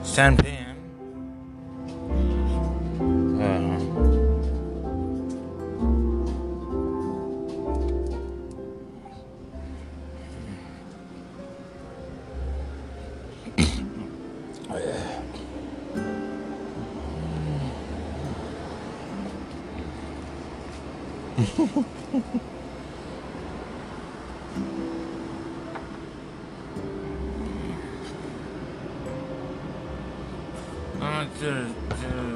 It's 10 p.m. Uh, to, to,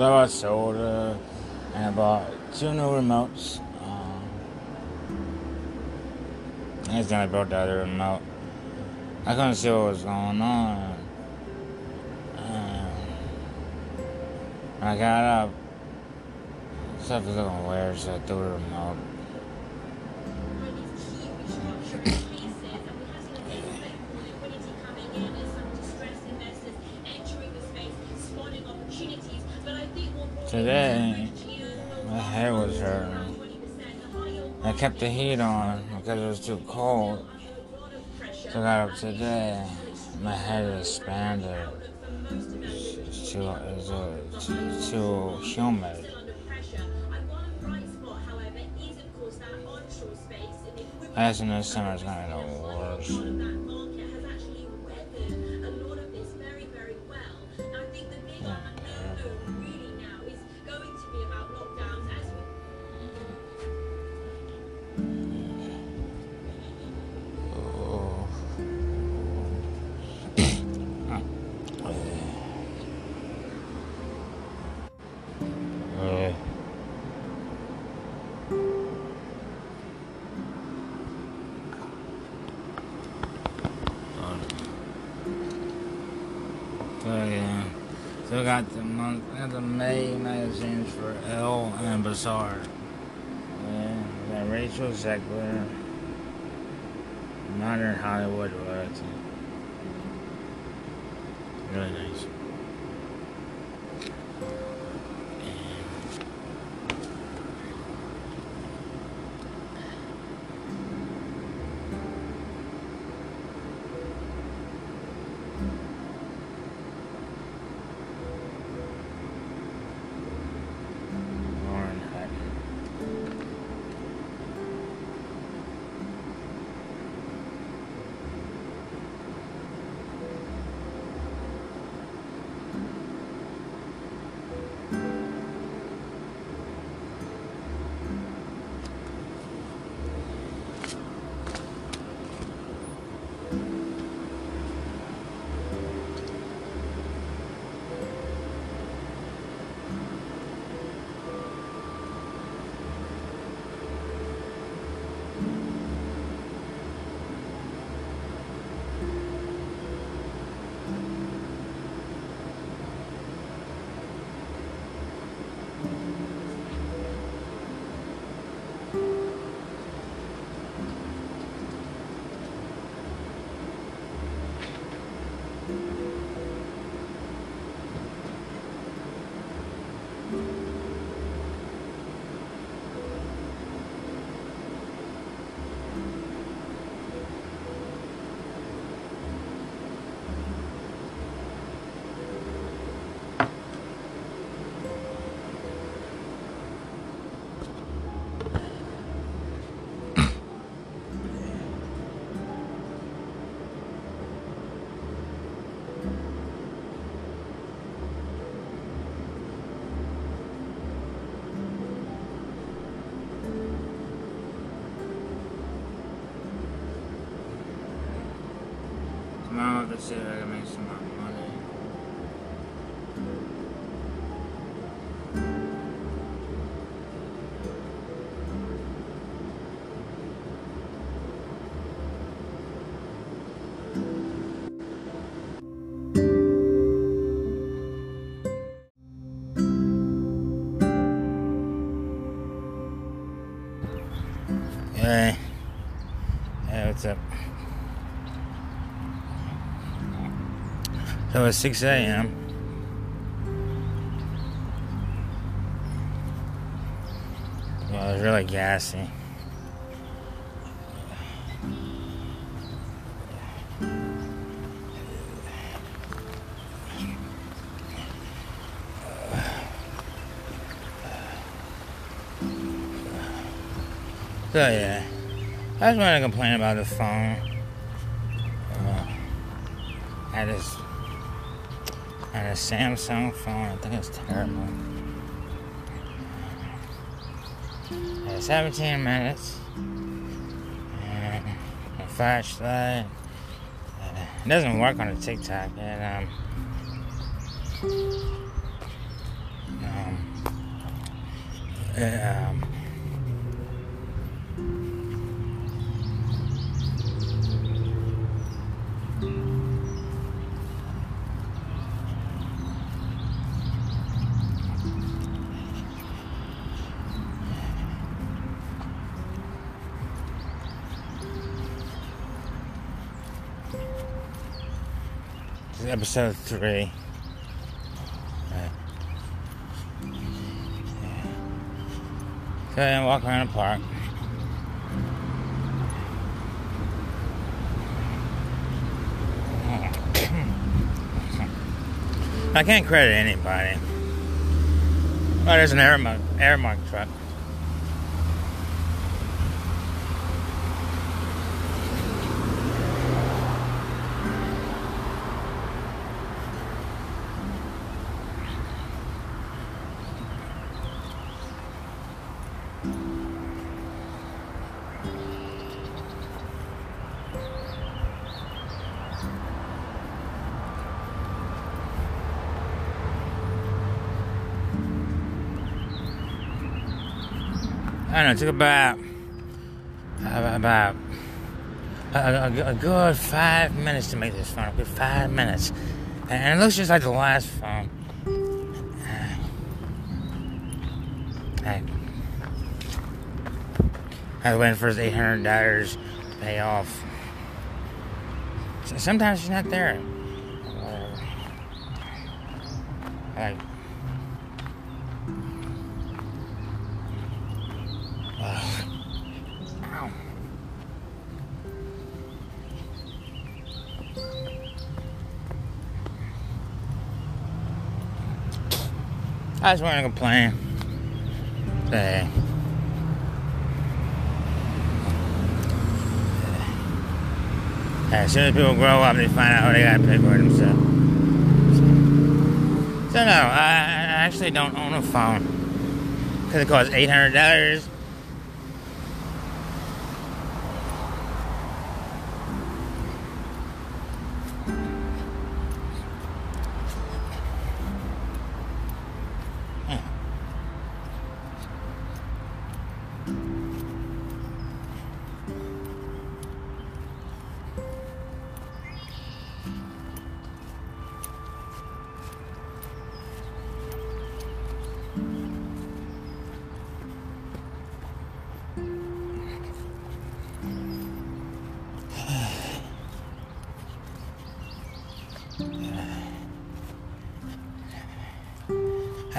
So I bought soda and I bought two new remotes. Um, and then I brought the other remote. I couldn't see what was going on. Um, I got up, stuff was looking weird, so I threw the remote. Today, my head was hurting. I kept the heat on because it was too cold. So I got up today. My head expanded. It's too, it's, it's too humid. I assume this summer is gonna get worse. Got the month got the May magazines for Elle and Bazaar. Yeah, we got Rachel Zegler. Modern Hollywood royalty. Really nice. Tomorrow, So it's 6 a.m. Well, it's really gassy. So yeah, I just want to complain about the phone. Uh, I just and a Samsung phone. I think it's terrible. Uh, 17 minutes. And a flashlight. Uh, it doesn't work on a TikTok yet. Um, um, um, episode three. Yeah. So I walk around the park. I can't credit anybody. Oh, there's an Aramark, Aramark truck. I don't know, it took about about a, a, a good five minutes to make this phone. A good five minutes. And it looks just like the last phone. I, I was waiting for his $800 to pay off. Sometimes she's not there. Like, I just want to complain. Hey, As soon as people grow up, they find out they gotta pay for themselves. So, so no, I actually don't own a phone. Because it costs $800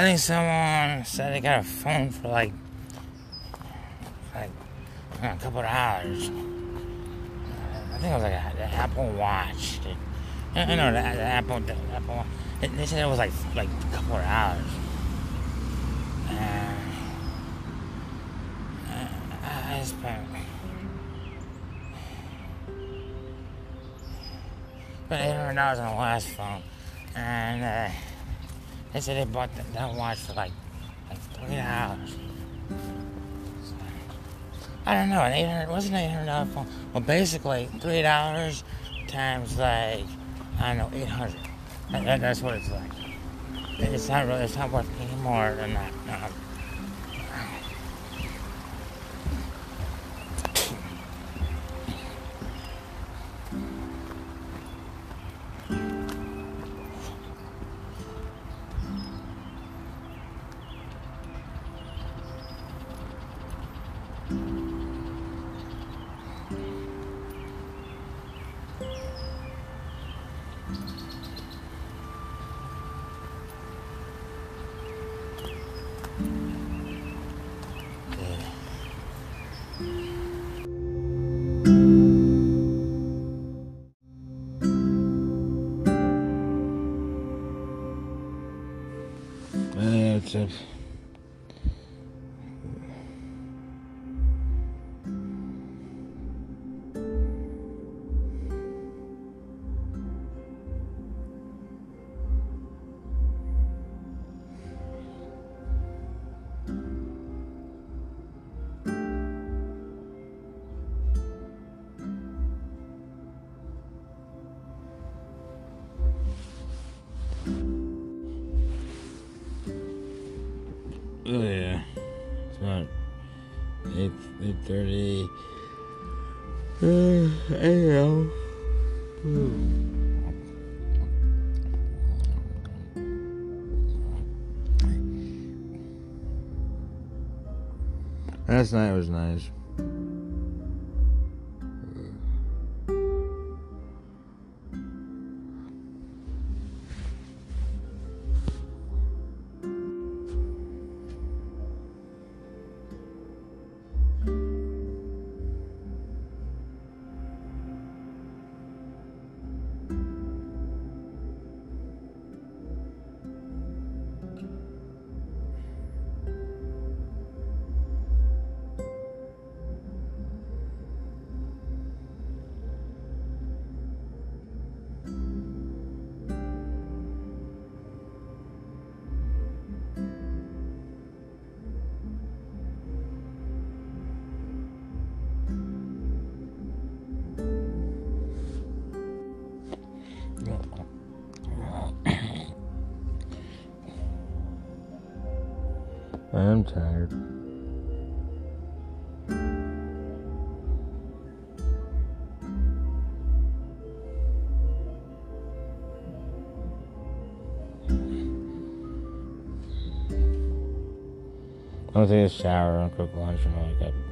I think someone said they got a phone for like, like a couple of hours. I think it was like the Apple Watch. I know the, the Apple, the Apple. They said it was like like a couple of hours. Uh, I spent. But eight hundred dollars on the last phone, and. Uh, they said they bought that, that watch for like like three hours. So, I don't know. An eight hundred wasn't eight hundred dollar phone. Well, basically three dollars times like I don't know eight hundred. That, that's what it's like. It's not really. It's not worth any more than that. No. Oh yeah, it's about eight eight thirty uh, a.m. Last night was nice. I'm tired. I'm gonna take a shower and cook lunch and all that.